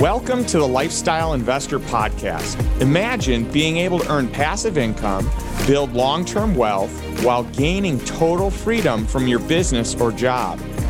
Welcome to the Lifestyle Investor Podcast. Imagine being able to earn passive income, build long term wealth, while gaining total freedom from your business or job.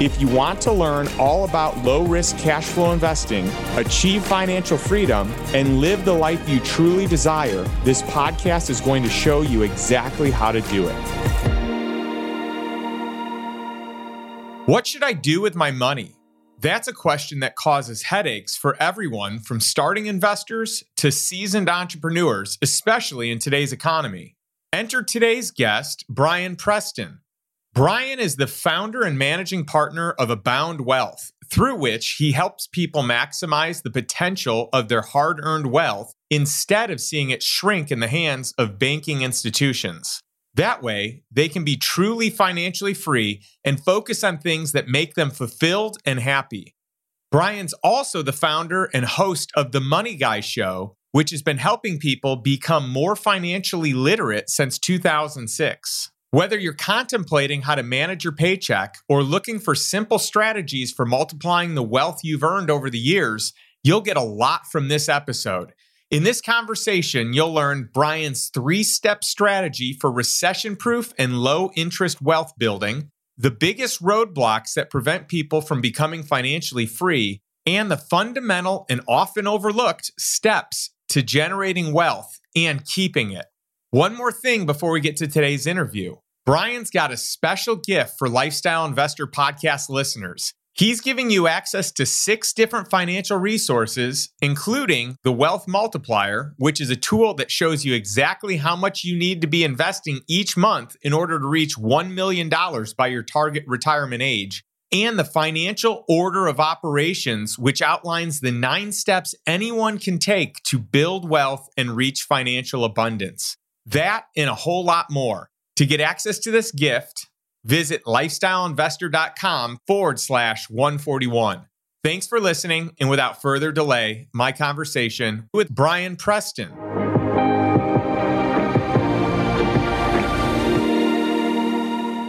If you want to learn all about low risk cash flow investing, achieve financial freedom, and live the life you truly desire, this podcast is going to show you exactly how to do it. What should I do with my money? That's a question that causes headaches for everyone from starting investors to seasoned entrepreneurs, especially in today's economy. Enter today's guest, Brian Preston. Brian is the founder and managing partner of Abound Wealth, through which he helps people maximize the potential of their hard earned wealth instead of seeing it shrink in the hands of banking institutions. That way, they can be truly financially free and focus on things that make them fulfilled and happy. Brian's also the founder and host of The Money Guy Show, which has been helping people become more financially literate since 2006. Whether you're contemplating how to manage your paycheck or looking for simple strategies for multiplying the wealth you've earned over the years, you'll get a lot from this episode. In this conversation, you'll learn Brian's three step strategy for recession proof and low interest wealth building, the biggest roadblocks that prevent people from becoming financially free, and the fundamental and often overlooked steps to generating wealth and keeping it. One more thing before we get to today's interview. Brian's got a special gift for Lifestyle Investor Podcast listeners. He's giving you access to six different financial resources, including the Wealth Multiplier, which is a tool that shows you exactly how much you need to be investing each month in order to reach $1 million by your target retirement age, and the Financial Order of Operations, which outlines the nine steps anyone can take to build wealth and reach financial abundance. That and a whole lot more. To get access to this gift, visit lifestyleinvestor.com forward slash 141. Thanks for listening. And without further delay, my conversation with Brian Preston.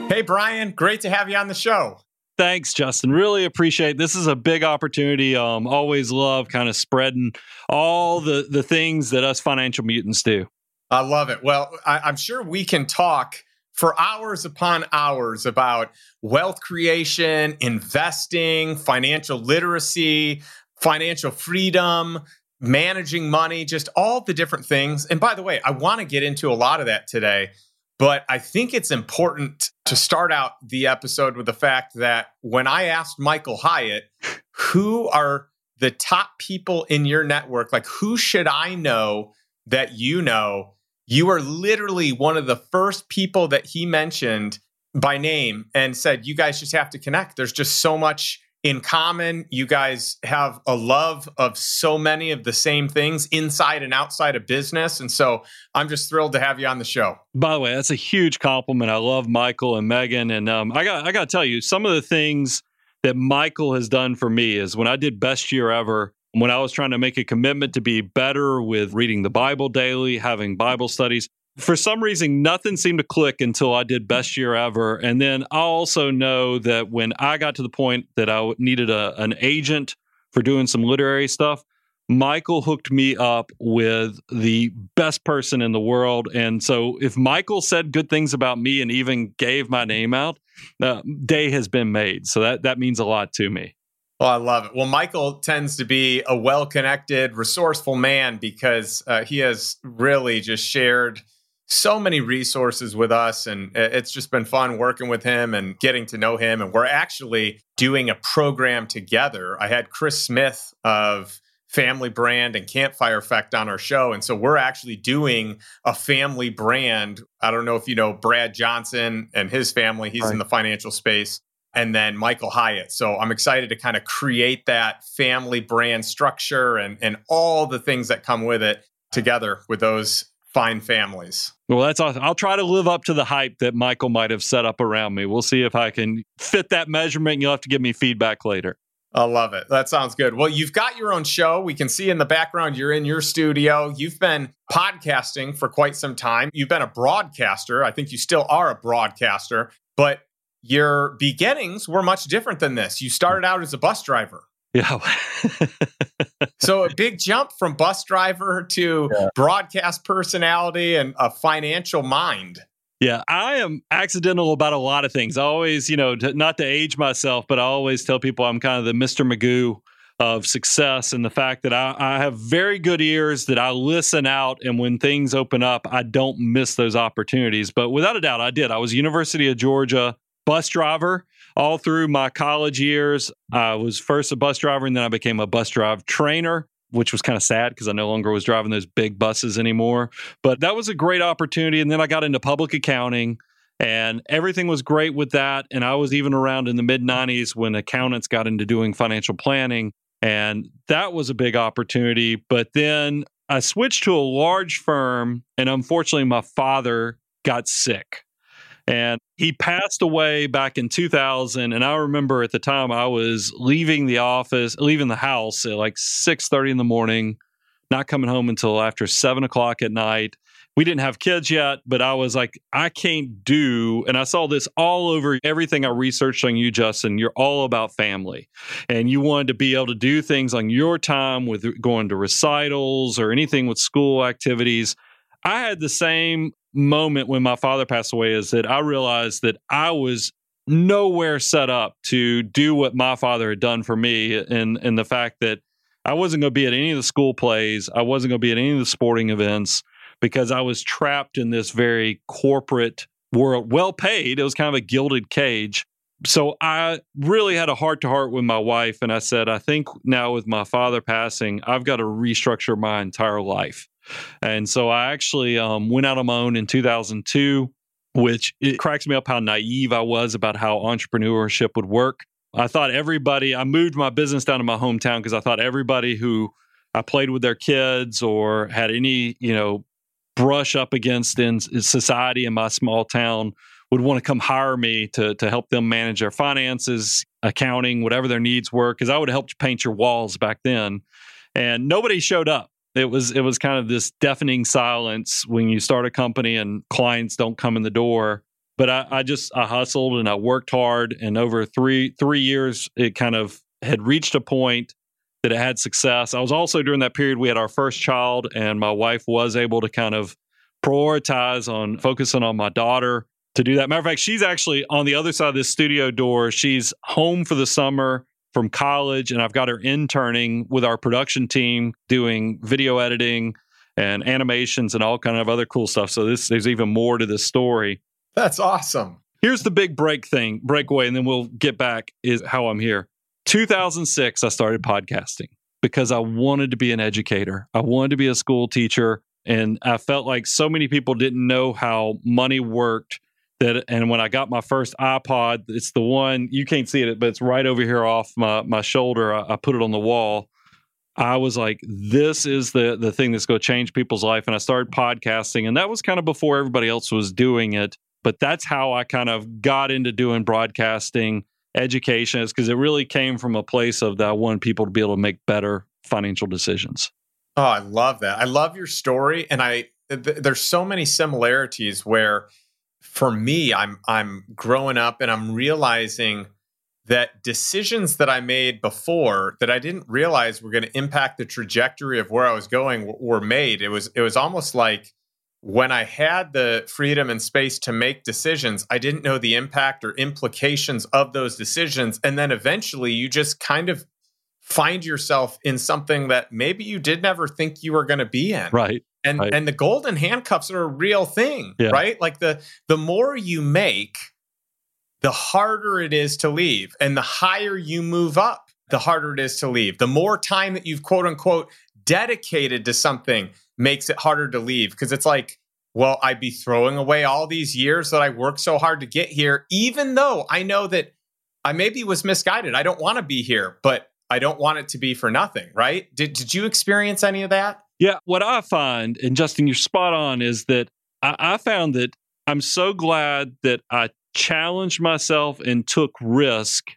Hey, Brian, great to have you on the show. Thanks, Justin. Really appreciate this is a big opportunity. Um, always love kind of spreading all the the things that us financial mutants do. I love it. Well, I, am sure we can talk for hours upon hours about wealth creation, investing, financial literacy, financial freedom, managing money, just all the different things. And by the way, I want to get into a lot of that today, but I think it's important to start out the episode with the fact that when I asked Michael Hyatt, who are the top people in your network, like who should I know that you know? You are literally one of the first people that he mentioned by name and said, You guys just have to connect. There's just so much in common. You guys have a love of so many of the same things inside and outside of business. And so I'm just thrilled to have you on the show. By the way, that's a huge compliment. I love Michael and Megan. And um, I got I got to tell you, some of the things that Michael has done for me is when I did best year ever, when I was trying to make a commitment to be better with reading the Bible daily, having Bible studies, for some reason, nothing seemed to click until I did best year ever. And then I also know that when I got to the point that I needed a, an agent for doing some literary stuff, Michael hooked me up with the best person in the world. And so if Michael said good things about me and even gave my name out, uh, day has been made. So that, that means a lot to me. Well, I love it. Well, Michael tends to be a well connected, resourceful man because uh, he has really just shared so many resources with us. And it's just been fun working with him and getting to know him. And we're actually doing a program together. I had Chris Smith of Family Brand and Campfire Effect on our show. And so we're actually doing a family brand. I don't know if you know Brad Johnson and his family, he's right. in the financial space and then Michael Hyatt. So I'm excited to kind of create that family brand structure and, and all the things that come with it together with those fine families. Well, that's awesome. I'll try to live up to the hype that Michael might have set up around me. We'll see if I can fit that measurement. You'll have to give me feedback later. I love it. That sounds good. Well, you've got your own show. We can see in the background you're in your studio. You've been podcasting for quite some time. You've been a broadcaster. I think you still are a broadcaster, but your beginnings were much different than this. You started out as a bus driver. Yeah. so a big jump from bus driver to yeah. broadcast personality and a financial mind. Yeah, I am accidental about a lot of things. I always, you know, to, not to age myself, but I always tell people I'm kind of the Mr. Magoo of success and the fact that I, I, have very good ears that I listen out and when things open up, I don't miss those opportunities. But without a doubt, I did. I was University of Georgia bus driver all through my college years. I was first a bus driver and then I became a bus drive trainer, which was kind of sad because I no longer was driving those big buses anymore. But that was a great opportunity. And then I got into public accounting and everything was great with that. And I was even around in the mid 90s when accountants got into doing financial planning. And that was a big opportunity. But then I switched to a large firm, and unfortunately, my father got sick. And he passed away back in 2000. And I remember at the time I was leaving the office, leaving the house at like 6:30 in the morning, not coming home until after seven o'clock at night. We didn't have kids yet, but I was like, I can't do. And I saw this all over everything I researched on you, Justin. You're all about family. And you wanted to be able to do things on your time with going to recitals or anything with school activities. I had the same moment when my father passed away is that I realized that I was nowhere set up to do what my father had done for me and and the fact that I wasn't going to be at any of the school plays, I wasn't going to be at any of the sporting events because I was trapped in this very corporate world, well paid. It was kind of a gilded cage. So I really had a heart to heart with my wife and I said I think now with my father passing, I've got to restructure my entire life. And so I actually um, went out on my own in 2002, which it cracks me up how naive I was about how entrepreneurship would work. I thought everybody, I moved my business down to my hometown because I thought everybody who I played with their kids or had any, you know, brush up against in society in my small town would want to come hire me to to help them manage their finances, accounting, whatever their needs were, because I would have helped paint your walls back then. And nobody showed up it was it was kind of this deafening silence when you start a company and clients don't come in the door. But I, I, just i hustled and i worked hard and over three three years it kind of had reached a point that it had success. I was also during that period we had our first child and my wife was able to kind of prioritize on focusing on my daughter to do that. Matter of fact she's actually on the other side of this studio door. She's home for the summer from college and I've got her interning with our production team doing video editing and animations and all kind of other cool stuff. So this there's even more to this story. That's awesome. Here's the big break thing, breakaway, and then we'll get back is how I'm here. 2006, I started podcasting because I wanted to be an educator. I wanted to be a school teacher. And I felt like so many people didn't know how money worked that and when I got my first iPod, it's the one you can't see it, but it's right over here off my my shoulder. I, I put it on the wall. I was like, this is the the thing that's going to change people's life. And I started podcasting, and that was kind of before everybody else was doing it. But that's how I kind of got into doing broadcasting education, is because it really came from a place of that I wanted people to be able to make better financial decisions. Oh, I love that. I love your story, and I th- there's so many similarities where for me, I'm I'm growing up and I'm realizing that decisions that I made before that I didn't realize were going to impact the trajectory of where I was going were made. It was it was almost like when I had the freedom and space to make decisions, I didn't know the impact or implications of those decisions. And then eventually you just kind of find yourself in something that maybe you did never think you were going to be in. Right and right. and the golden handcuffs are a real thing yeah. right like the the more you make the harder it is to leave and the higher you move up the harder it is to leave the more time that you've quote unquote dedicated to something makes it harder to leave because it's like well i'd be throwing away all these years that i worked so hard to get here even though i know that I maybe was misguided. I don't want to be here, but I don't want it to be for nothing, right? Did, did you experience any of that? Yeah. What I find, and Justin, you're spot on, is that I, I found that I'm so glad that I challenged myself and took risk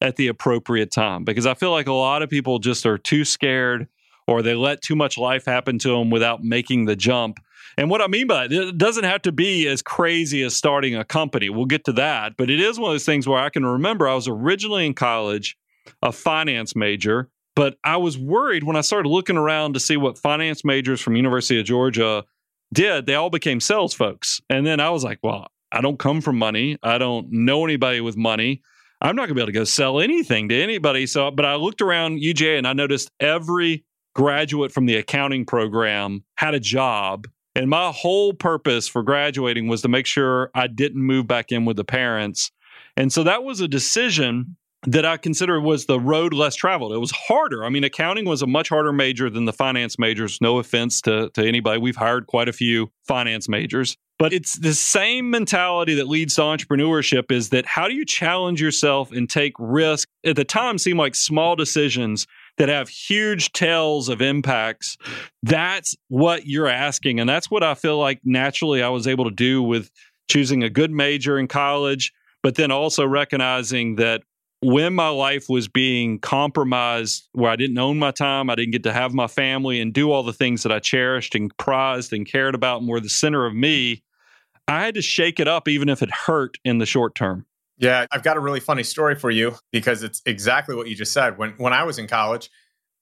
at the appropriate time because I feel like a lot of people just are too scared or they let too much life happen to them without making the jump. And what I mean by that, it doesn't have to be as crazy as starting a company. We'll get to that. But it is one of those things where I can remember I was originally in college, a finance major, but I was worried when I started looking around to see what finance majors from University of Georgia did. They all became sales folks. And then I was like, well, I don't come from money. I don't know anybody with money. I'm not going to be able to go sell anything to anybody. So, but I looked around UGA and I noticed every graduate from the accounting program had a job. And my whole purpose for graduating was to make sure I didn't move back in with the parents. And so that was a decision that I consider was the road less traveled. It was harder. I mean, accounting was a much harder major than the finance majors. No offense to, to anybody. We've hired quite a few finance majors. But it's the same mentality that leads to entrepreneurship is that how do you challenge yourself and take risk? At the time seem like small decisions that have huge tails of impacts. That's what you're asking. And that's what I feel like naturally I was able to do with choosing a good major in college, but then also recognizing that when my life was being compromised, where I didn't own my time, I didn't get to have my family and do all the things that I cherished and prized and cared about and were the center of me, I had to shake it up, even if it hurt in the short term. Yeah, I've got a really funny story for you because it's exactly what you just said. When when I was in college,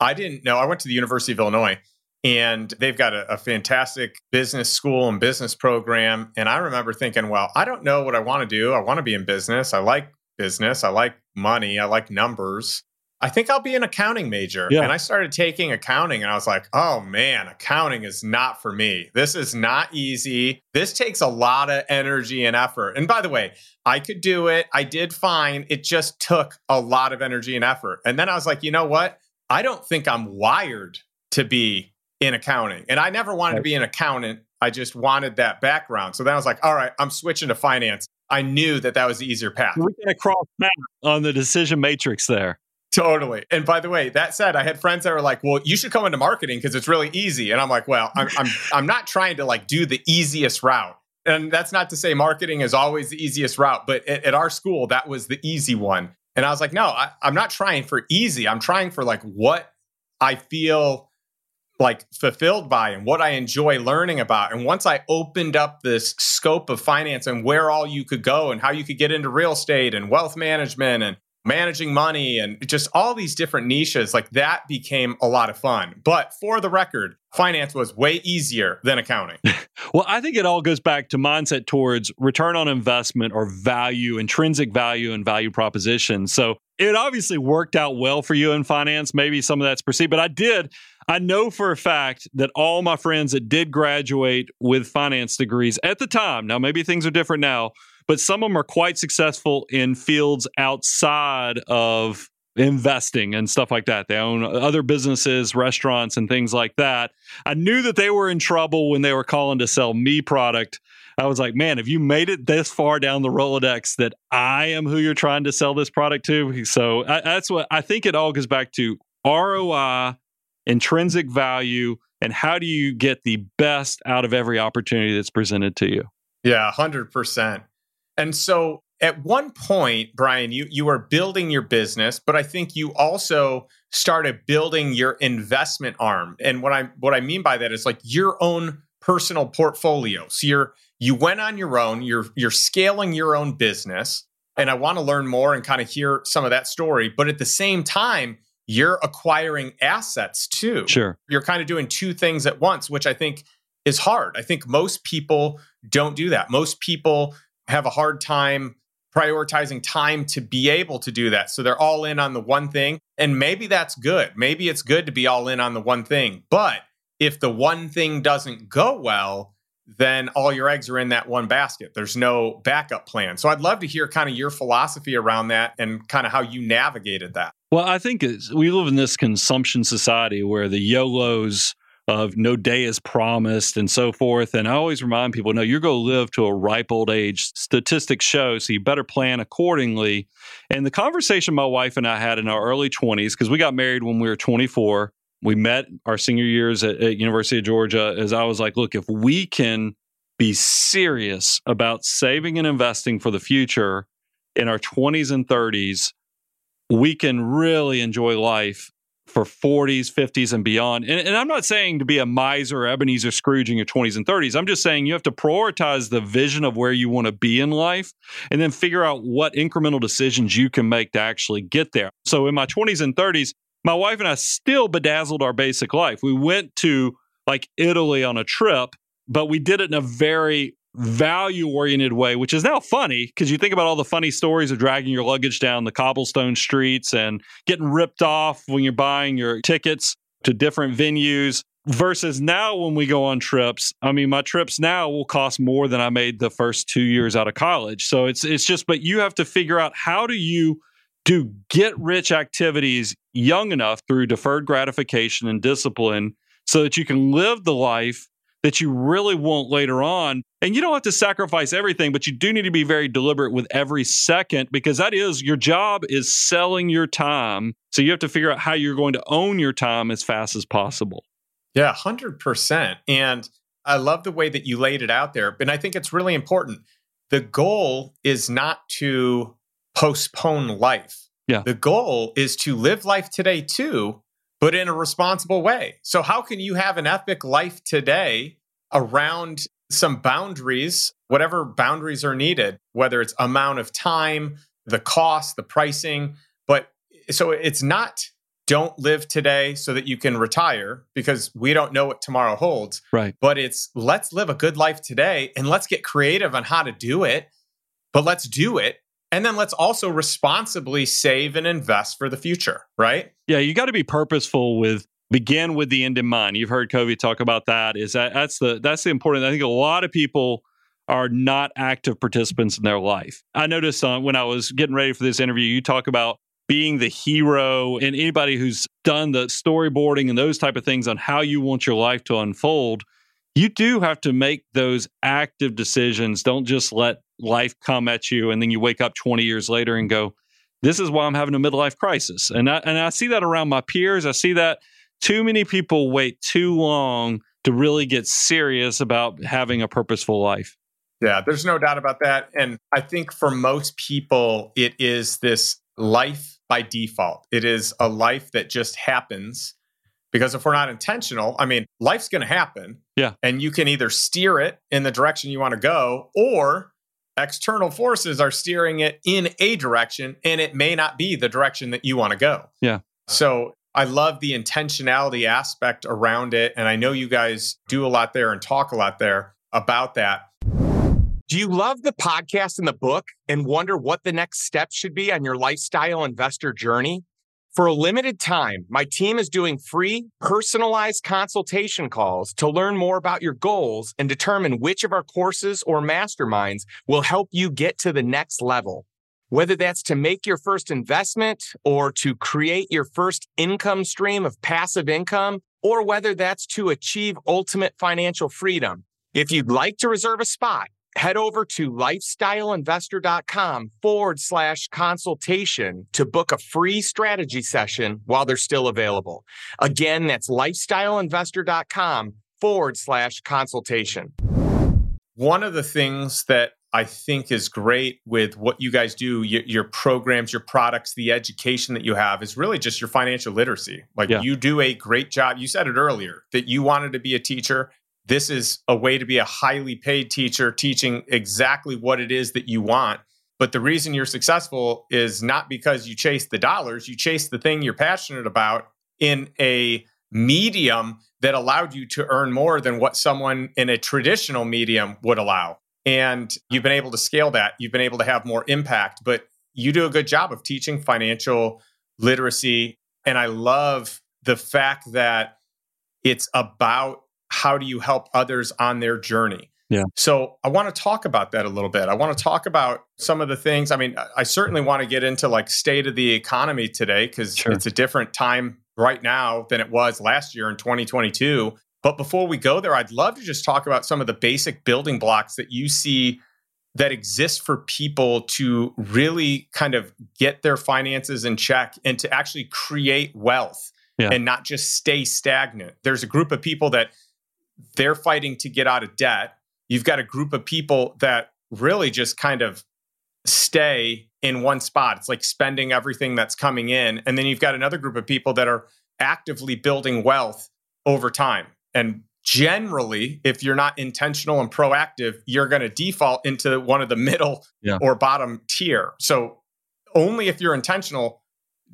I didn't know. I went to the University of Illinois and they've got a, a, fantastic business school and business program. And I remember thinking, well, I don't know what I want to do. I want to be in business. I like business. I like money. I like numbers. I think I'll be an accounting major. Yeah. And I started taking accounting and I was like, oh man, accounting is not for me. This is not easy. This takes a lot of energy and effort. And by the way, I could do it. I did fine. It just took a lot of energy and effort. And then I was like, you know what? I don't think I'm wired to be in accounting. And I never wanted right. to be an accountant. I just wanted that background. So then I was like, all right, I'm switching to finance. I knew that that was the easier path. We're going to cross on the decision matrix there. Totally. And by the way, that said, I had friends that were like, "Well, you should come into marketing because it's really easy." And I'm like, "Well, I'm, I'm I'm not trying to like do the easiest route." And that's not to say marketing is always the easiest route, but at, at our school, that was the easy one. And I was like, "No, I, I'm not trying for easy. I'm trying for like what I feel like fulfilled by and what I enjoy learning about. And once I opened up this scope of finance and where all you could go and how you could get into real estate and wealth management and managing money and just all these different niches, like that became a lot of fun. But for the record, finance was way easier than accounting. well, I think it all goes back to mindset towards return on investment or value, intrinsic value and value proposition. So it obviously worked out well for you in finance. Maybe some of that's perceived, but I did. I know for a fact that all my friends that did graduate with finance degrees at the time, now maybe things are different now, but some of them are quite successful in fields outside of investing and stuff like that. They own other businesses, restaurants, and things like that. I knew that they were in trouble when they were calling to sell me product. I was like, man, have you made it this far down the Rolodex that I am who you're trying to sell this product to? So I, that's what I think it all goes back to ROI, intrinsic value, and how do you get the best out of every opportunity that's presented to you? Yeah, 100%. And so at one point, Brian, you you are building your business, but I think you also started building your investment arm. And what I what I mean by that is like your own personal portfolio. So you're you went on your own, you're you're scaling your own business. And I want to learn more and kind of hear some of that story. But at the same time, you're acquiring assets too. Sure. You're kind of doing two things at once, which I think is hard. I think most people don't do that. Most people have a hard time prioritizing time to be able to do that. So they're all in on the one thing. And maybe that's good. Maybe it's good to be all in on the one thing. But if the one thing doesn't go well, then all your eggs are in that one basket. There's no backup plan. So I'd love to hear kind of your philosophy around that and kind of how you navigated that. Well, I think we live in this consumption society where the YOLOs of no day is promised and so forth. And I always remind people, no, you're going to live to a ripe old age. Statistics show, so you better plan accordingly. And the conversation my wife and I had in our early 20s, because we got married when we were 24, we met our senior years at, at University of Georgia, as I was like, look, if we can be serious about saving and investing for the future in our 20s and 30s, we can really enjoy life for 40s, 50s, and beyond. And, and, I'm not saying to be a miser, Ebenezer Scrooge in your 20s and 30s. I'm just saying you have to prioritize the vision of where you want to be in life and then figure out what incremental decisions you can make to actually get there. So in my 20s and 30s, my wife and I still bedazzled our basic life. We went to like Italy on a trip, but we did it in a very value oriented way, which is now funny because you think about all the funny stories of dragging your luggage down the cobblestone streets and getting ripped off when you're buying your tickets to different venues versus now when we go on trips. I mean my trips now will cost more than i made the first 2 years out of college. So it's it's just but you have to figure out how do you do get rich activities young enough through deferred gratification and discipline so that you can live the life that you really want later on. And you don't have to sacrifice everything, but you do need to be very deliberate with every second because that is your job is selling your time. So you have to figure out how you're going to own your time as fast as possible. Yeah, 100%. And I love the way that you laid it out there. And I think it's really important. The goal is not to postpone life. Yeah. The goal is to live life today too, but in a responsible way. So, how can you have an epic life today around some boundaries, whatever boundaries are needed, whether it's amount of time, the cost, the pricing? But so it's not don't live today so that you can retire because we don't know what tomorrow holds. Right. But it's let's live a good life today and let's get creative on how to do it, but let's do it and then let's also responsibly save and invest for the future, right? Yeah, you got to be purposeful with begin with the end in mind. You've heard Covey talk about that. Is that that's the that's the important. I think a lot of people are not active participants in their life. I noticed uh, when I was getting ready for this interview, you talk about being the hero and anybody who's done the storyboarding and those type of things on how you want your life to unfold you do have to make those active decisions don't just let life come at you and then you wake up 20 years later and go this is why i'm having a midlife crisis. And i and i see that around my peers. I see that too many people wait too long to really get serious about having a purposeful life. Yeah there's no doubt about that. And i think for most people it is this life by default. It is a life that just happens because if we're not intentional, I mean, life's going to happen. Yeah. And you can either steer it in the direction you want to go or external forces are steering it in a direction and it may not be the direction that you want to go. Yeah. So I love the intentionality aspect around it. And I know you guys do a lot there and talk a lot there about that. Do you love the podcast and the book and wonder what the next step should be on your lifestyle investor journey? For a limited time, my team is doing free, personalized consultation calls to learn more about your goals and determine which of our courses or masterminds will help you get to the next level. Whether that's to make your first investment or to create your first income stream of passive income, or whether that's to achieve ultimate financial freedom. If you'd like to reserve a spot, head over to lifestyleinvestor.com forward slash consultation to book a free strategy session while they're still available. Again, that's lifestyleinvestor.com forward slash consultation. One of the things that I think is great with what you guys do, your, your, programs, your products, the education that you have is really just your financial literacy. Like yeah. you do a great job. You said it earlier that you wanted to be a teacher this is a way to be a highly paid teacher teaching exactly what it is that you want. But the reason you're successful is not because you chase the dollars, you chase the thing you're passionate about in a medium that allowed you to earn more than what someone in a traditional medium would allow. And you've been able to scale that, you've been able to have more impact, but you do a good job of teaching financial literacy. And I love the fact that it's about how do you help others on their journey? Yeah. So I want to talk about that a little bit. I want to talk about some of the things. I mean, I certainly want to get into like state of the economy today because sure. it's a different time right now than it was last year in 2022. But before we go there, I'd love to just talk about some of the basic building blocks that you see that exist for people to really kind of get their finances in check and to actually create wealth yeah. and not just stay stagnant. There's a group of people that they're fighting to get out of debt. You've got a group of people that really just kind of stay in one spot. It's like spending everything that's coming in. And then you've got another group of people that are actively building wealth over time. And generally, if you're not intentional and proactive, you're going to default into one of the middle yeah. or bottom tier. So only if you're intentional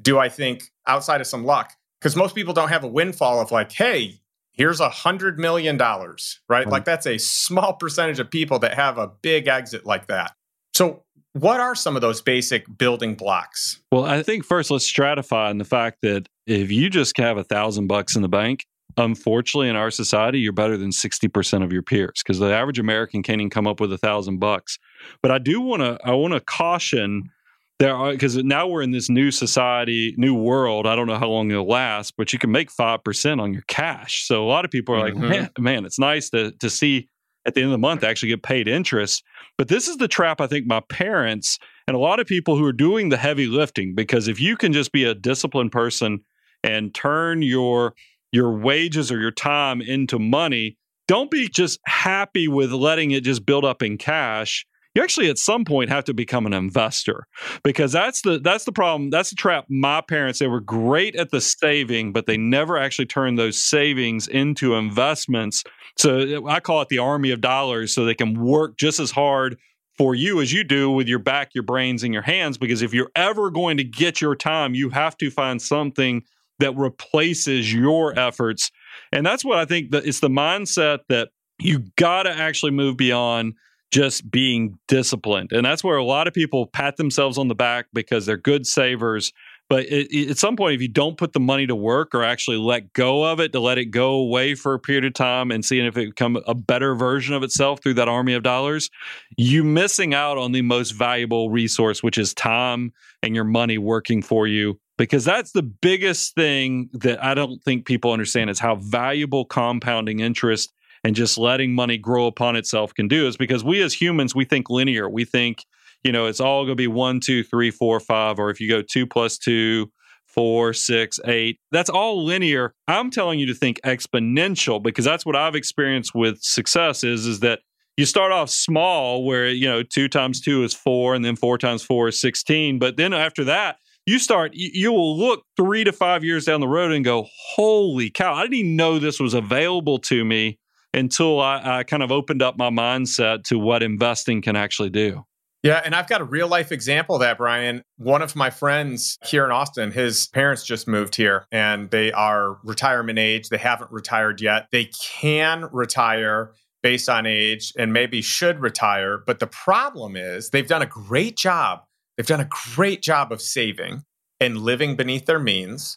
do I think outside of some luck, because most people don't have a windfall of like, hey, here's a hundred million dollars, right? Mm-hmm. Like that's a small percentage of people that have a big exit like that. So what are some of those basic building blocks? Well, I think first let's stratify on the fact that if you just have a thousand bucks in the bank, unfortunately in our society you're better than 60% of your peers because the average american can't even come up with a thousand bucks but i do want to i want to caution there are because now we're in this new society new world i don't know how long it'll last but you can make 5% on your cash so a lot of people are like mm-hmm. man, man it's nice to to see at the end of the month actually get paid interest but this is the trap i think my parents and a lot of people who are doing the heavy lifting because if you can just be a disciplined person and turn your your wages or your time into money, don't be just happy with letting it just build up in cash. You actually at some point have to become an investor because that's the that's the problem. That's the trap. My parents, they were great at the saving, but they never actually turned those savings into investments. So I call it the army of dollars so they can work just as hard for you as you do with your back, your brains, and your hands. Because if you're ever going to get your time, you have to find something that replaces your efforts. And that's what I think that it's the mindset that you got to actually move beyond just being disciplined. And that's where a lot of people pat themselves on the back because they're good savers. But it, it, at some point, if you don't put the money to work or actually let go of it, to let it go away for a period of time and seeing if it become a better version of itself through that army of dollars, you missing out on the most valuable resource, which is time and your money working for you because that's the biggest thing that I don't think people understand is how valuable compounding interest and just letting money grow upon itself can do is because we as humans we think linear. We think you know it's all going to be one two three four five or if you go two plus two four six eight that's all linear. I'm telling you to think exponential because that's what i've experienced with success is is that you start off small where you know two times two is four and then four times four is 16 but then after that you start you will look three to five years down the road and go holy cow i didn't even know this was available to me until I, I, kind of opened up my mindset to what investing can actually do. Yeah and i've got a real life example of that brian. One of my friends here in austin his parents just moved here and they are retirement age. They haven't retired yet. They can retire based on age and maybe should retire but the problem is they've done a great job. They've done a great job of saving and living beneath their means.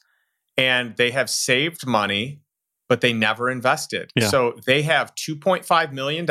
And they have saved money, but they never invested. Yeah. So they have $2.5 million,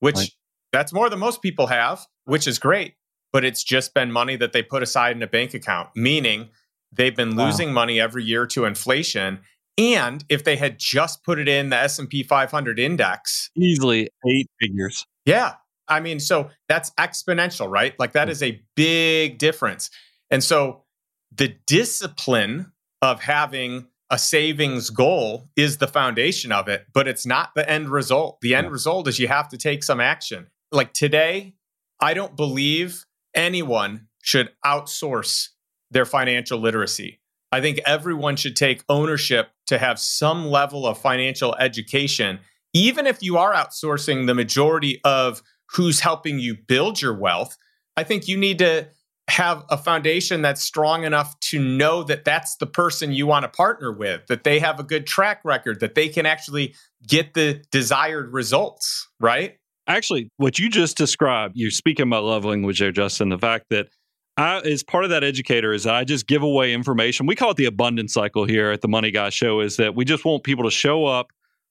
which right. that's more than most people have, which is great. But it's just been money that they put aside in a bank account, meaning they've been wow. losing money every year to inflation. And if they had just put it in the S&P 500 index, easily eight figures. Yeah, I mean, so that's exponential, right? Like that hmm. is a big difference. And so the discipline of having a savings goal is the foundation of it, but it's not the end result. The end result is you have to take some action. Like today, I don't believe anyone should outsource their financial literacy. I think everyone should take ownership to have some level of financial education, even if you are outsourcing the majority of who's helping you build your wealth. I think you need to have a foundation that's strong enough to know that that's the person you want to partner with, that they have a good track record, that they can actually get the desired results, right? Actually, what you just described, you're speaking my love language there, Justin. The fact that I, as part of that educator, is I just give away information. We call it the abundance cycle here at the Money Guy Show. Is that we just want people to show up,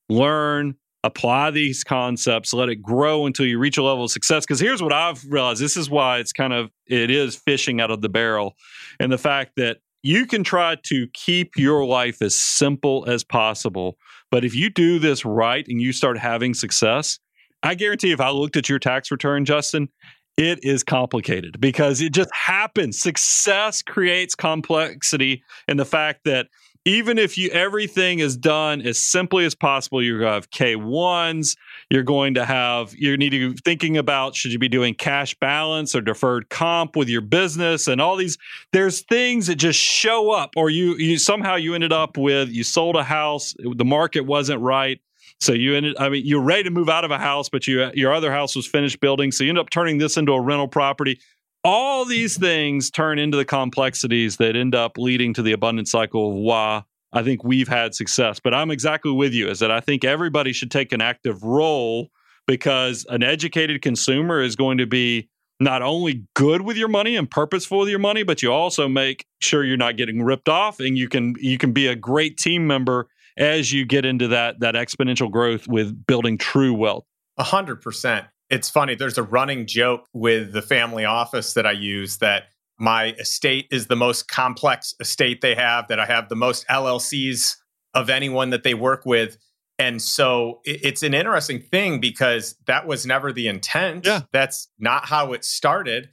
learn, apply these concepts, let it grow until you reach a level of success. Because here's what I've realized this is why it's kind of, it is fishing out of the barrel. And the fact that you can try to keep your life as simple as possible. But if you do this right and you start having success, I guarantee if I looked at your tax return, Justin, it is complicated because it just happens. Success creates complexity and the fact that even if you everything is done as simply as possible, you're going to have K1s, you're going to have you need to be thinking about should you be doing cash balance or deferred comp with your business and all these there's things that just show up or you you somehow you ended up with you sold a house, the market wasn't right. So you ended, I mean, you're ready to move out of a house, but you, your other house was finished building. So you end up turning this into a rental property. All these things turn into the complexities that end up leading to the abundant cycle of why I think we've had success. But I'm exactly with you is that I think everybody should take an active role because an educated consumer is going to be not only good with your money and purposeful with your money, but you also make sure you're not getting ripped off and you can you can be a great team member as you get into that that exponential growth with building true wealth. A hundred percent. It's funny. There's a running joke with the family office that I use that my estate is the most complex estate they have, that I have the most LLCs of anyone that they work with. And so it's an interesting thing because that was never the intent. Yeah. That's not how it started.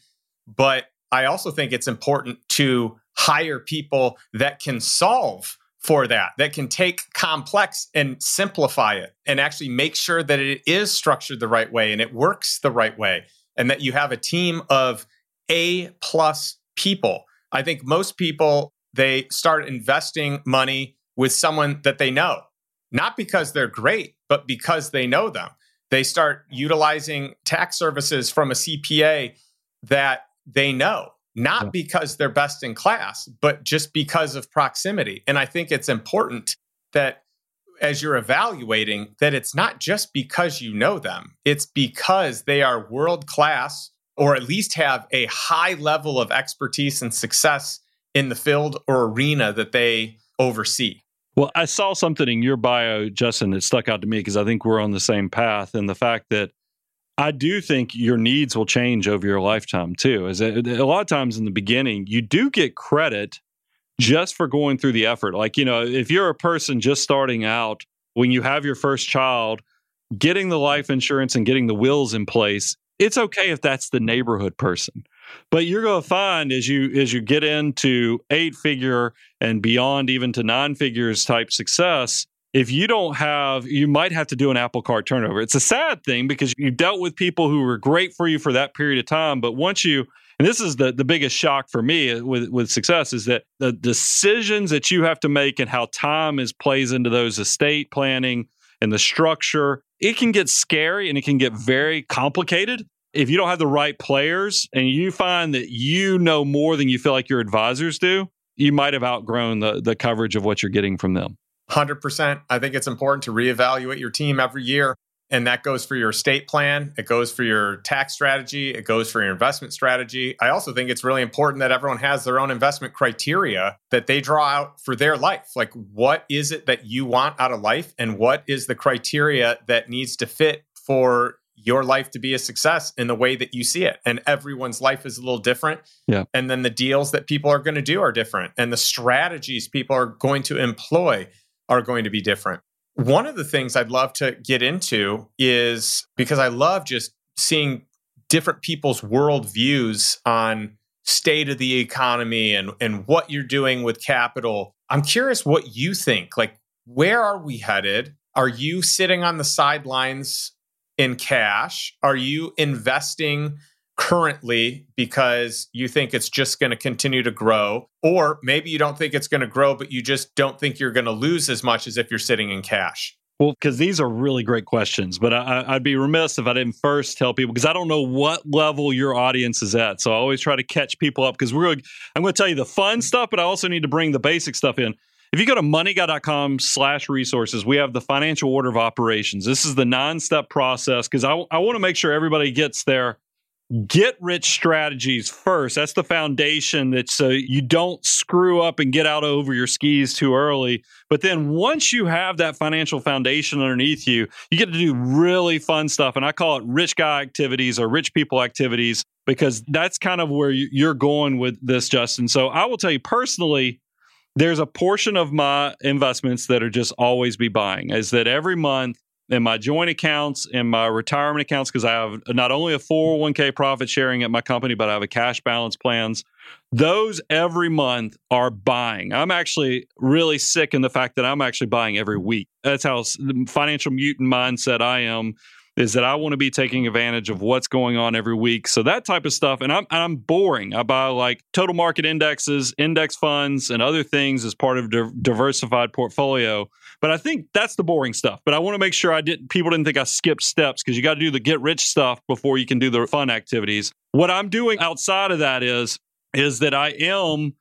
But I also think it's important to hire people that can solve for that that can take complex and simplify it and actually make sure that it is structured the right way and it works the right way and that you have a team of a plus people. I think most people they start investing money with someone that they know not because they're great but because they know them. They start utilizing tax services from a cpa that they know not yeah. because they're best in class, but just because of proximity. And I think it's important that as you're evaluating that it's not just because you know them, it's because they are world class or at least have a high level of expertise and success in the field or arena that they oversee. Well, I saw something in your bio, Justin, that stuck out to me because I think we're on the same path. And the fact that I do think your needs will change over your lifetime too. A, a, lot of times in the beginning, you do get credit just for going through the effort. Like, you know, if you're a person just starting out, when you have your first child, getting the life insurance and getting the wills in place, it's okay if that's the neighborhood person. But you're going to find as you as you get into eight figure and beyond even to nine figures type success, if you don't have, you might have to do an apple cart turnover. It's a sad thing because you dealt with people who were great for you for that period of time. But once you, and this is the, the biggest shock for me uh, with, with success is that the decisions that you have to make and how time is plays into those estate planning and the structure, it can get scary and it can get very complicated. If you don't have the right players and you find that you know more than you feel like your advisors do, you might have outgrown the, the coverage of what you're getting from them. 100%. I think it's important to reevaluate your team every year. And that goes for your estate plan. It goes for your tax strategy. It goes for your investment strategy. I also think it's really important that everyone has their own investment criteria that they draw out for their life. Like, what is it that you want out of life? And what is the criteria that needs to fit for your life to be a success in the way that you see it. And everyone's life is a little different. Yeah. And then the deals that people are going to do are different. And the strategies people are going to employ are going to be different. One of the things I'd love to get into is because I love just seeing different people's worldviews on state of the economy and, and what you're doing with capital. I'm curious what you think. Like, where are we headed? Are you sitting on the sidelines in cash? Are you investing currently because you think it's just going to continue to grow. Or maybe you don't think it's going to grow, but you just don't think you're going to lose as much as if you're sitting in cash. Well, because these are really great questions, but I, would be remiss if I didn't first tell people because I don't know what level your audience is at. So I always try to catch people up because we're. I'm going to tell you the fun stuff, but I also need to bring the basic stuff in. If you go to moneyguy.com slash resources, we have the financial order of operations. This is the nine-step process because I, I want to make sure everybody gets there get rich strategies first. That's the foundation that so you don't screw up and get out over your skis too early. But then once you have that financial foundation underneath you, you get to do really fun stuff. And I call it rich guy activities or rich people activities because that's kind of where you're going with this, Justin. So I will tell you personally, there's a portion of my investments that are just always be buying. Is that every month in my joint accounts, in my retirement accounts, because I have not only a 401k profit sharing at my company, but I have a cash balance plans. Those every month are buying. I'm actually really sick in the fact that I'm actually buying every week. That's how financial mutant mindset I am is that I want to be taking advantage of what's going on every week. So that type of stuff, and I'm I'm boring. I buy like total market indexes, index funds, and other things as part of a diversified portfolio. But I think that's the boring stuff. But I want to make sure I didn't people didn't think I skipped steps because you got to do the get rich stuff before you can do the fun activities. What I'm doing outside of that is is that I am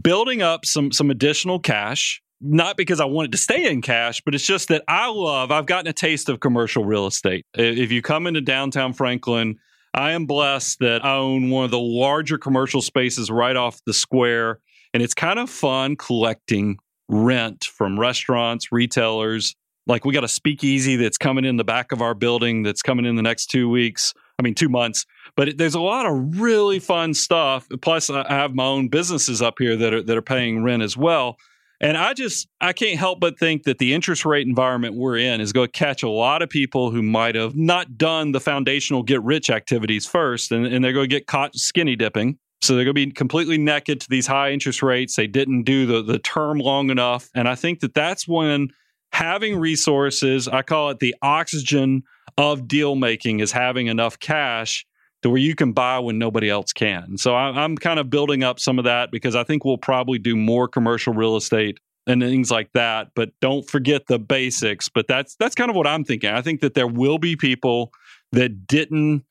building up some some additional cash not because I wanted to stay in cash, but it's just that I love, I've gotten a taste of commercial real estate. If you come into downtown Franklin, I am blessed that I own one of the larger commercial spaces right off the square. And it's kind of fun collecting rent from restaurants, retailers. Like we got a speakeasy that's coming in the back of our building that's coming in the next two weeks. I mean, two months. But there's a lot of really fun stuff. Plus, I have my own businesses up here that are that are paying rent as well. And I just I can't help but think that the interest rate environment we're in is going to catch a lot of people who might have not done the foundational get rich activities first, and, and they're going to get caught skinny dipping. So they're going to be completely naked to these high interest rates. They didn't do the the term long enough, and I think that that's when having resources, I call it the oxygen of deal making, is having enough cash to where you can buy when nobody else can. So I, am kind of building up some of that because I think we'll probably do more commercial real estate and things like that. But don't forget the basics. But that's that's kind of what I'm thinking. I think that there will be people that didn't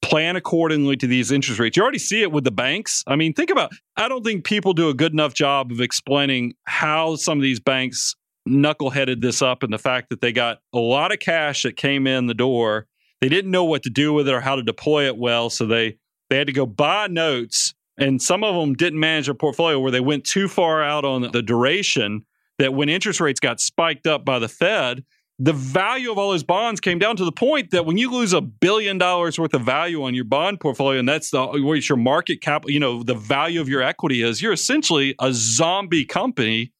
plan accordingly to these interest rates. You already see it with the banks. I mean, think about I don't think people do a good enough job of explaining how some of these banks knuckleheaded this up and the fact that they got a lot of cash that came in the door they didn't know what to do with it or how to deploy it well. So they they had to go buy notes, and some of them didn't manage their portfolio where they went too far out on the duration. That when interest rates got spiked up by the Fed, the value of all those bonds came down to the point that when you lose a billion dollars worth of value on your bond portfolio, and that's the what your market cap, you know, the value of your equity is, you're essentially a zombie company,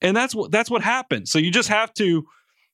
and that's what that's what happens. So you just have to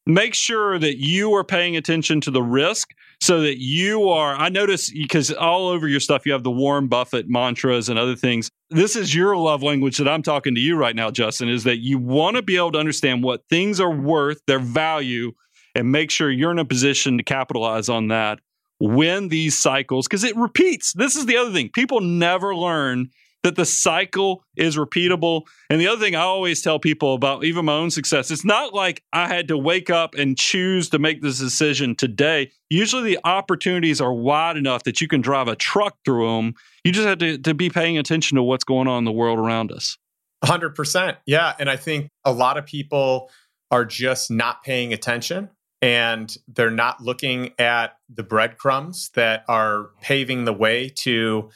make sure that you are paying attention to the risk so that you are i notice because all over your stuff you have the warren buffett mantras and other things. This is your love language that i'm talking to you right now justin is that you want to be able to understand what things are worth their value and make sure you're in a position to capitalize on that when these cycles because it repeats. This is the other thing. People never learn that the cycle is repeatable. And the other thing I always tell people about even my own success, it's not like I had to wake up and choose to make this decision today. Usually the opportunities are wide enough that you can drive a truck through them. You just have to, to be paying attention to what's going on in the world around us. 100%. Yeah. And I think a lot of people are just not paying attention and they're not looking at the breadcrumbs that are paving the way to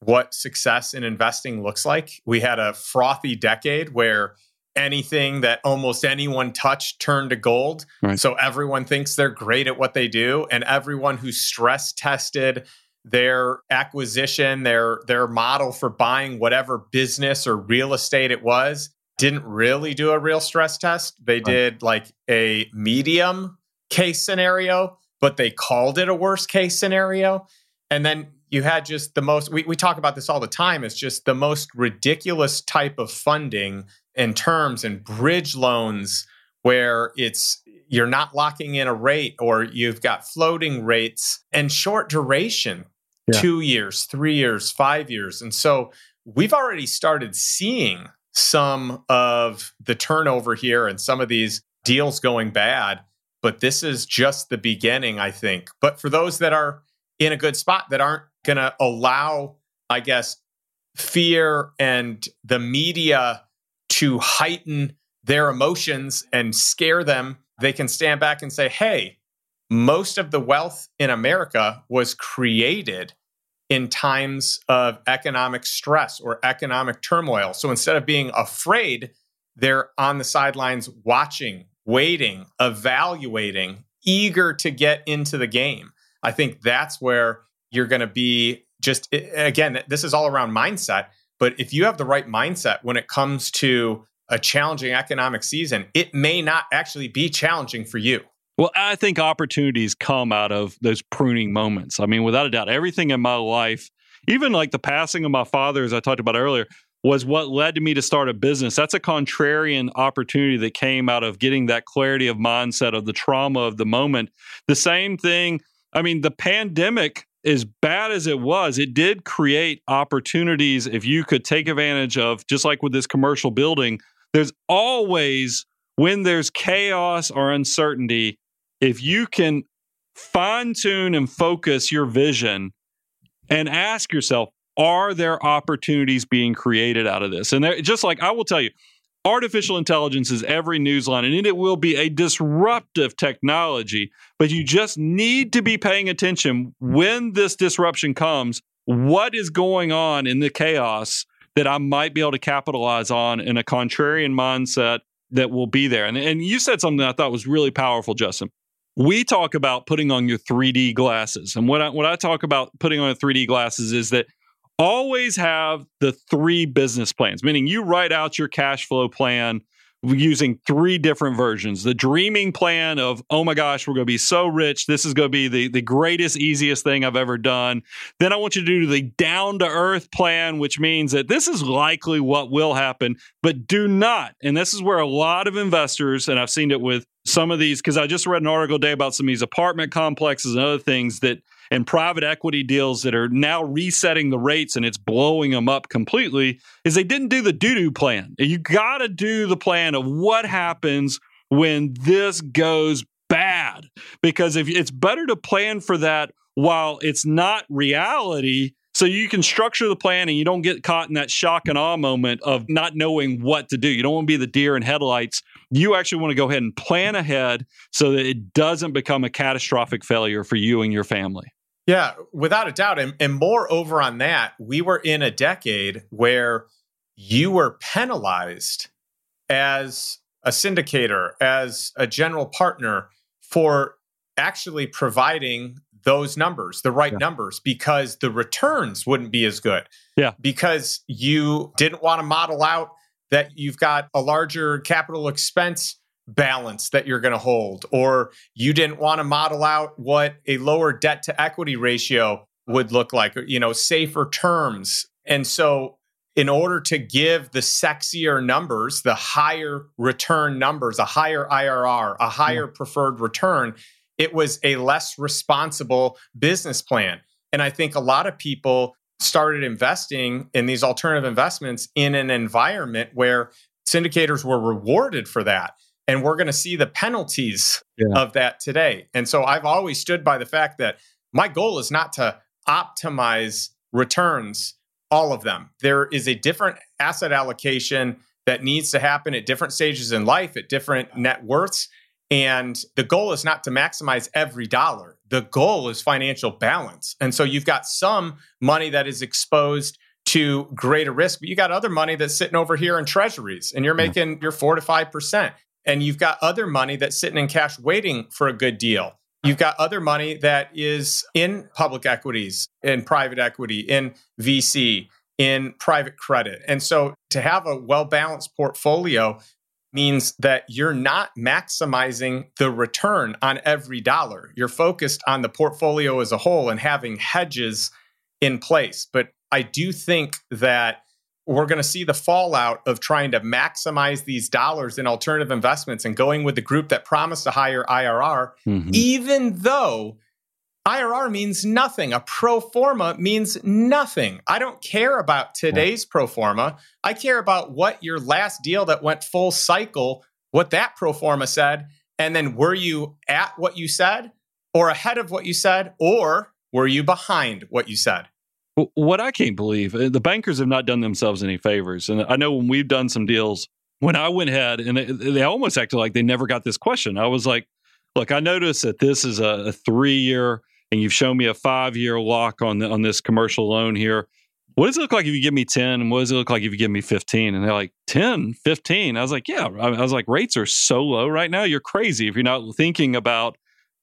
what success in investing looks like. We had a frothy decade where anything that almost anyone touched turned to gold. Right. So everyone thinks they're great at what they do and everyone who stress tested their acquisition, their their model for buying whatever business or real estate it was didn't really do a real stress test. They right. did like a medium case scenario, but they called it a worst case scenario. And then you had just the most we, we talk about this all the time it's just the most ridiculous type of funding and terms and bridge loans where it's you're not locking in a rate or you've got floating rates and short duration yeah. two years three years five years and so we've already started seeing some of the turnover here and some of these deals going bad but this is just the beginning i think but for those that are in a good spot that aren't going to allow, I guess, fear and the media to heighten their emotions and scare them, they can stand back and say, hey, most of the wealth in America was created in times of economic stress or economic turmoil. So instead of being afraid, they're on the sidelines watching, waiting, evaluating, eager to get into the game. I think that's where you're going to be just again this is all around mindset but if you have the right mindset when it comes to a challenging economic season, it may not actually be challenging for you. Well, I think opportunities come out of those pruning moments. I mean, without a doubt, everything in my life, even like the passing of my father, as I talked about earlier, was what led to me to start a business. That's a contrarian opportunity that came out of getting that clarity of mindset of the trauma of the moment. The same thing, I mean, the pandemic, as bad as it was, it did create opportunities if you could take advantage of, just like with this commercial building, there's always, when there's chaos or uncertainty, if you can fine tune and focus your vision and ask yourself, are there opportunities being created out of this? And just like I will tell you, artificial intelligence is every news line and it will be a disruptive technology, but you just need to be paying attention when this disruption comes. What is going on in the chaos that I might be able to capitalize on in a contrarian mindset that will be there? And, and you said something I thought was really powerful, Justin we talk about putting on your 3D glasses. And what I, what I talk about putting on 3D glasses is that always have the three business plans, meaning you write out your cash flow plan using three different versions. The dreaming plan of, oh my gosh, we're going to be so rich. This is going to be the, the greatest, easiest thing I've ever done. Then I want you to do the down to earth plan, which means that this is likely what will happen, but do not. And this is where a lot of investors, and I've seen it with some of these, because I just read an article today about some of these apartment complexes and other things that and private equity deals that are now resetting the rates and it's blowing them up completely is they didn't do the doo doo plan. You got to do the plan of what happens when this goes bad. Because if it's better to plan for that while it's not reality, so you can structure the plan and you don't get caught in that shock and awe moment of not knowing what to do. You don't want to be the deer in headlights. You actually want to go ahead and plan ahead so that it doesn't become a catastrophic failure for you and your family. Yeah, without a doubt. And, and moreover, on that, we were in a decade where you were penalized as a syndicator, as a general partner for actually providing those numbers, the right yeah. numbers, because the returns wouldn't be as good. Yeah. Because you didn't want to model out that you've got a larger capital expense balance that you're going to hold, or you didn't want to model out what a lower debt to equity ratio would look like, you know, safer terms. And so, in order to give the sexier numbers, the higher return numbers, a higher IRR, a higher yeah. preferred return, it was a less responsible business plan. And I think a lot of people started investing in these alternative investments in an environment where syndicators were rewarded for that. And we're going to see the penalties yeah. of that today. And so I've always stood by the fact that my goal is not to optimize returns, all of them. There is a different asset allocation that needs to happen at different stages in life, at different net worths. And the goal is not to maximize every dollar. The goal is financial balance. And so you've got some money that is exposed to greater risk, but you got other money that's sitting over here in treasuries and you're making your four to 5% and you've got other money that's sitting in cash waiting for a good deal. You've got other money that is in public equities, in private equity, in VC, in private credit. And so to have a well balanced portfolio means that you're not maximizing the return on every dollar. You're focused on the portfolio as a whole and having hedges in place. But I do think that we're going to see the fallout of trying to maximize these dollars in alternative investments and going with the group that promised a higher IRR, mm-hmm. even though IRR means nothing. A pro forma means nothing. I don't care about today's pro forma. I care about what your last deal that went full cycle, what that pro forma said. And then were you at what you said or ahead of what you said, or were you behind what you said? What I can't believe, uh, the bankers have not done themselves any favors. And I know when we've done some deals, when I went ahead and they, they almost acted like they never got this question. I was like, look, I noticed that this is a, a three year and you've shown me a five year lock on the, on this commercial loan here. What does it look like if you give me 10? And what does it look like if you give me 15? And they're like, 10, 15. I was like, yeah. I was like, rates are so low right now. You're crazy if you're not thinking about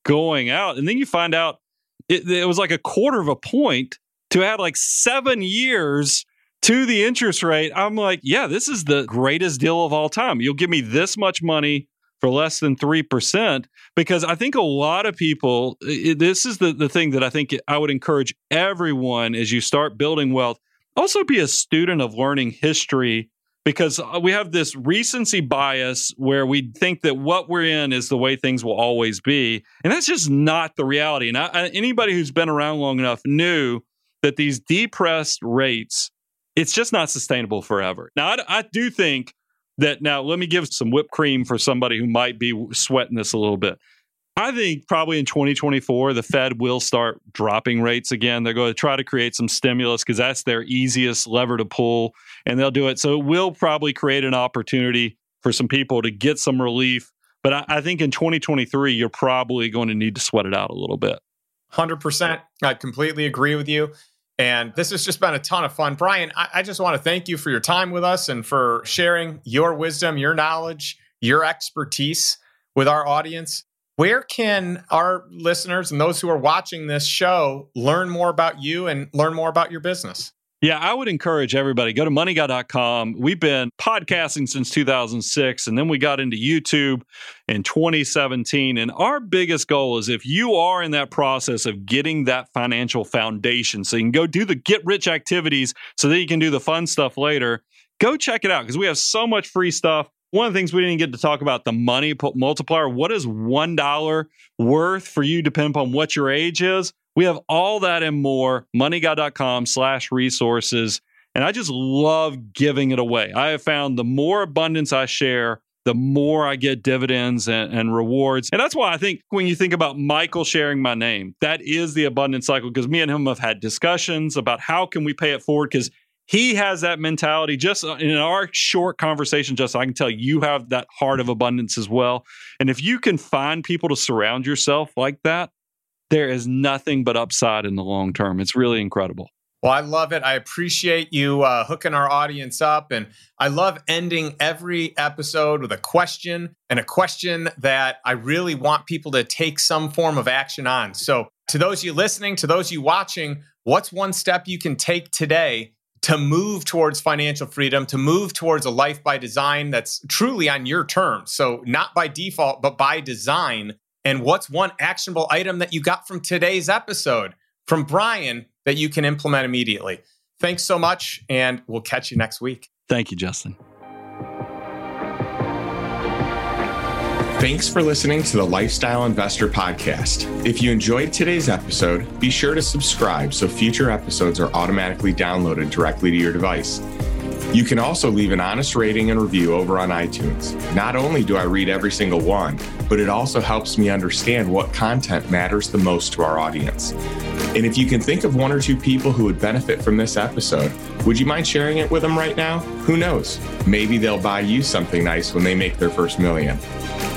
going out. And then you find out it, it was like a quarter of a point to add like seven years to the interest rate, I'm like, yeah, this is the greatest deal of all time. You'll give me this much money for less than 3% because I think a lot of people, this is the, the thing that I think I would encourage everyone as you start building wealth. Also, be a student of learning history because uh, we have this recency bias where we think that what we're in is the way things will always be. And that's just not the reality. And I, anybody who's been around long enough knew that these depressed rates it's just not sustainable forever. Now, I, I do think that now let me give some whipped cream for somebody who might be sweating this a little bit. I think probably in 2024, the Fed will start dropping rates again. They're going to try to create some stimulus because that's their easiest lever to pull, and they'll do it. So it will probably create an opportunity for some people to get some relief. But I, I think in 2023, you're probably going to need to sweat it out a little bit. 100%. I completely agree with you. And this has just been a ton of fun. Brian, I, I, just want to thank you for your time with us and for sharing your wisdom, your knowledge, your expertise with our audience. Where can our listeners and those who are watching this show learn more about you and learn more about your business? Yeah, I would encourage everybody go to moneyguy.com. We've been podcasting since 2006 and then we got into YouTube in 2017 and our biggest goal is if you are in that process of getting that financial foundation so you can go do the get rich activities so that you can do the fun stuff later, go check it out because we have so much free stuff. One of the things we didn't get to talk about the money multiplier. What is $1 worth for you depending upon what your age is? We have all that and more, moneyguy.com slash resources. And I just love giving it away. I have found the more abundance I share, the more I get dividends and, and, rewards. And that's why I think when you think about Michael sharing my name, that is the abundance cycle because me and him have had discussions about how can we pay it forward because he has that mentality just uh, in our short conversation just i can tell you have that heart of abundance as well and if you can find people to surround yourself like that there is nothing but upside in the long term. It's really incredible. Well, I love it. I appreciate you uh, hooking our audience up. And I love ending every episode with a question and a question that I really want people to take some form of action on. So, to those you listening, to those you watching, what's one step you can take today to move towards financial freedom, to move towards a life by design that's truly on your terms? So, not by default, but by design and what's one actionable item that you got from today's episode from Brian that you can implement immediately? Thanks so much, and we'll catch you next week. Thank you, Justin. Thanks for listening to the Lifestyle Investor Podcast. If you enjoyed today's episode, be sure to subscribe so future episodes are automatically downloaded directly to your device. You can also leave an honest rating and review over on iTunes. Not only do I read every single one, but it also helps me understand what content matters the most to our audience. And if you can think of one or two people who would benefit from this episode, would you mind sharing it with them right now? Who knows? Maybe they'll buy you something nice when they make their first million.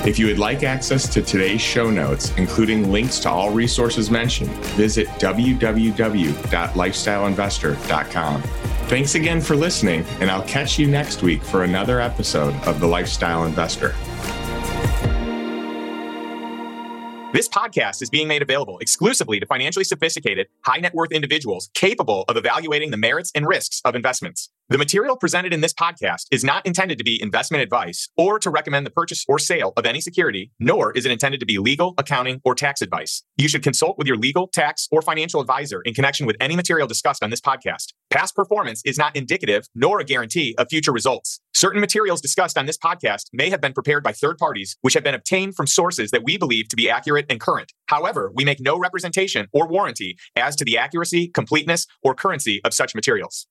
If you would like access to today's show notes, including links to all resources mentioned, visit www.lifestyleinvestor.com. Thanks again for listening, and I'll catch you next week for another episode of The Lifestyle Investor. This podcast is being made available exclusively to financially sophisticated, high net worth individuals capable of evaluating the merits and risks of investments. The material presented in this podcast is not intended to be investment advice or to recommend the purchase or sale of any security, nor is it intended to be legal, accounting, or tax advice. You should consult with your legal, tax, or financial advisor in connection with any material discussed on this podcast. Past performance is not indicative nor a guarantee of future results. Certain materials discussed on this podcast may have been prepared by third parties, which have been obtained from sources that we believe to be accurate and current. However, we make no representation or warranty as to the accuracy, completeness, or currency of such materials.